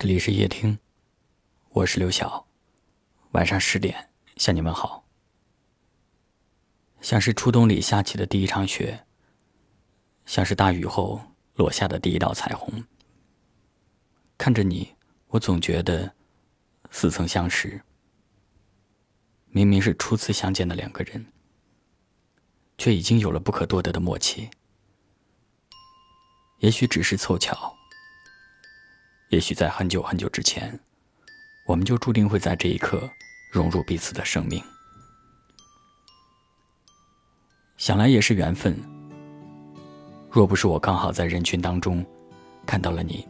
这里是夜听，我是刘晓。晚上十点向你们好。像是初冬里下起的第一场雪，像是大雨后落下的第一道彩虹。看着你，我总觉得似曾相识。明明是初次相见的两个人，却已经有了不可多得的默契。也许只是凑巧。也许在很久很久之前，我们就注定会在这一刻融入彼此的生命。想来也是缘分。若不是我刚好在人群当中看到了你，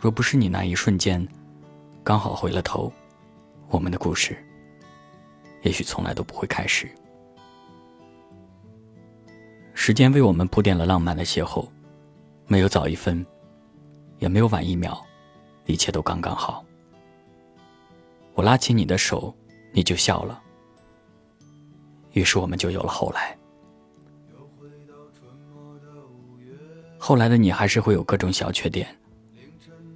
若不是你那一瞬间刚好回了头，我们的故事也许从来都不会开始。时间为我们铺垫了浪漫的邂逅，没有早一分。也没有晚一秒，一切都刚刚好。我拉起你的手，你就笑了。于是我们就有了后来。后来的你还是会有各种小缺点，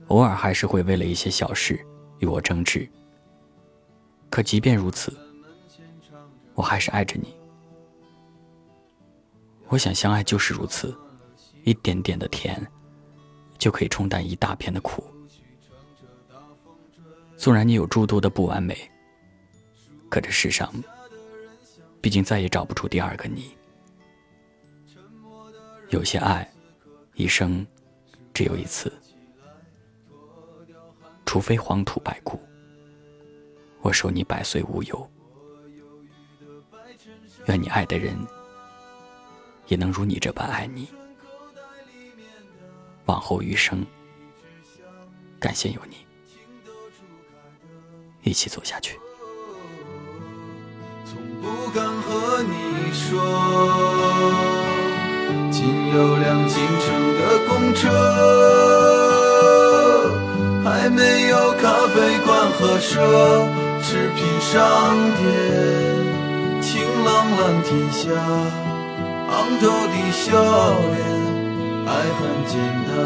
偶尔还是会为了一些小事与我争执。可即便如此，我还是爱着你。我想相爱就是如此，一点点的甜。就可以冲淡一大片的苦。纵然你有诸多的不完美，可这世上，毕竟再也找不出第二个你。有些爱，一生只有一次，除非黄土白骨，我守你百岁无忧。愿你爱的人，也能如你这般爱你。往后余生，感谢有你一起走下去。从不敢和你说，仅有辆进城的公车，还没有咖啡馆和奢侈品商店，晴朗蓝天下，昂头的笑脸。也很简单。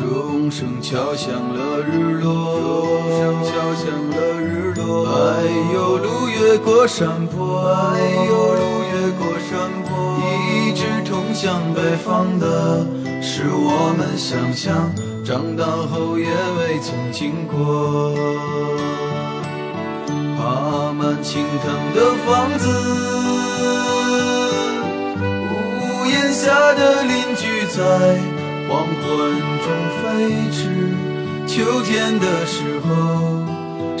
钟声敲响了日落，钟声敲响了日落。哎呦，路越过山坡，哎呦，路越过山坡。一直通向北方的，是我们想象，长大后也未曾经过。爬满青藤的房子，屋檐下的邻居在。黄昏中飞驰，秋天的时候，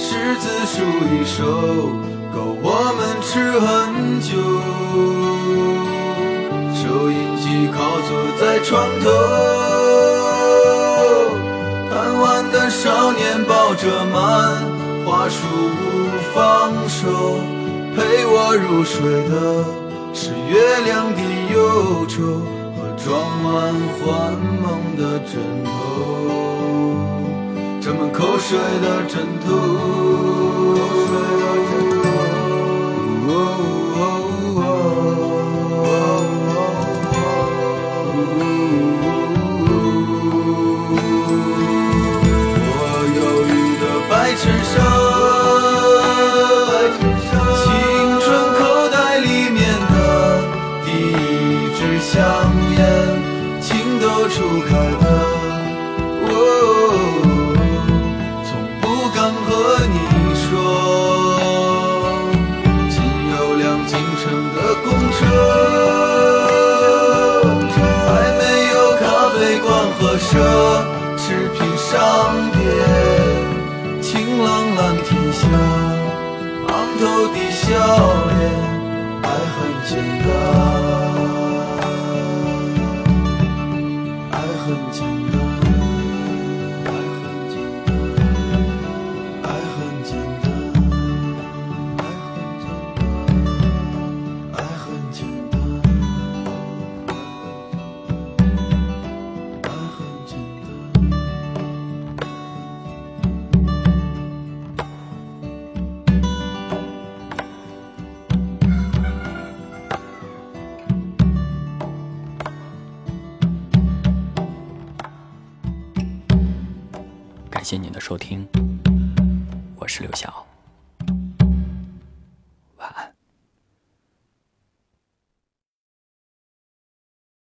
柿子树一熟，够我们吃很久。收音机靠坐在床头，贪玩的少年抱着漫画书不放手，陪我入睡的是月亮的忧愁和。装满幻梦的枕头，沾满口水的枕头。衬衫。下，昂头的笑脸，爱很简单。感谢您的收听，我是刘晓。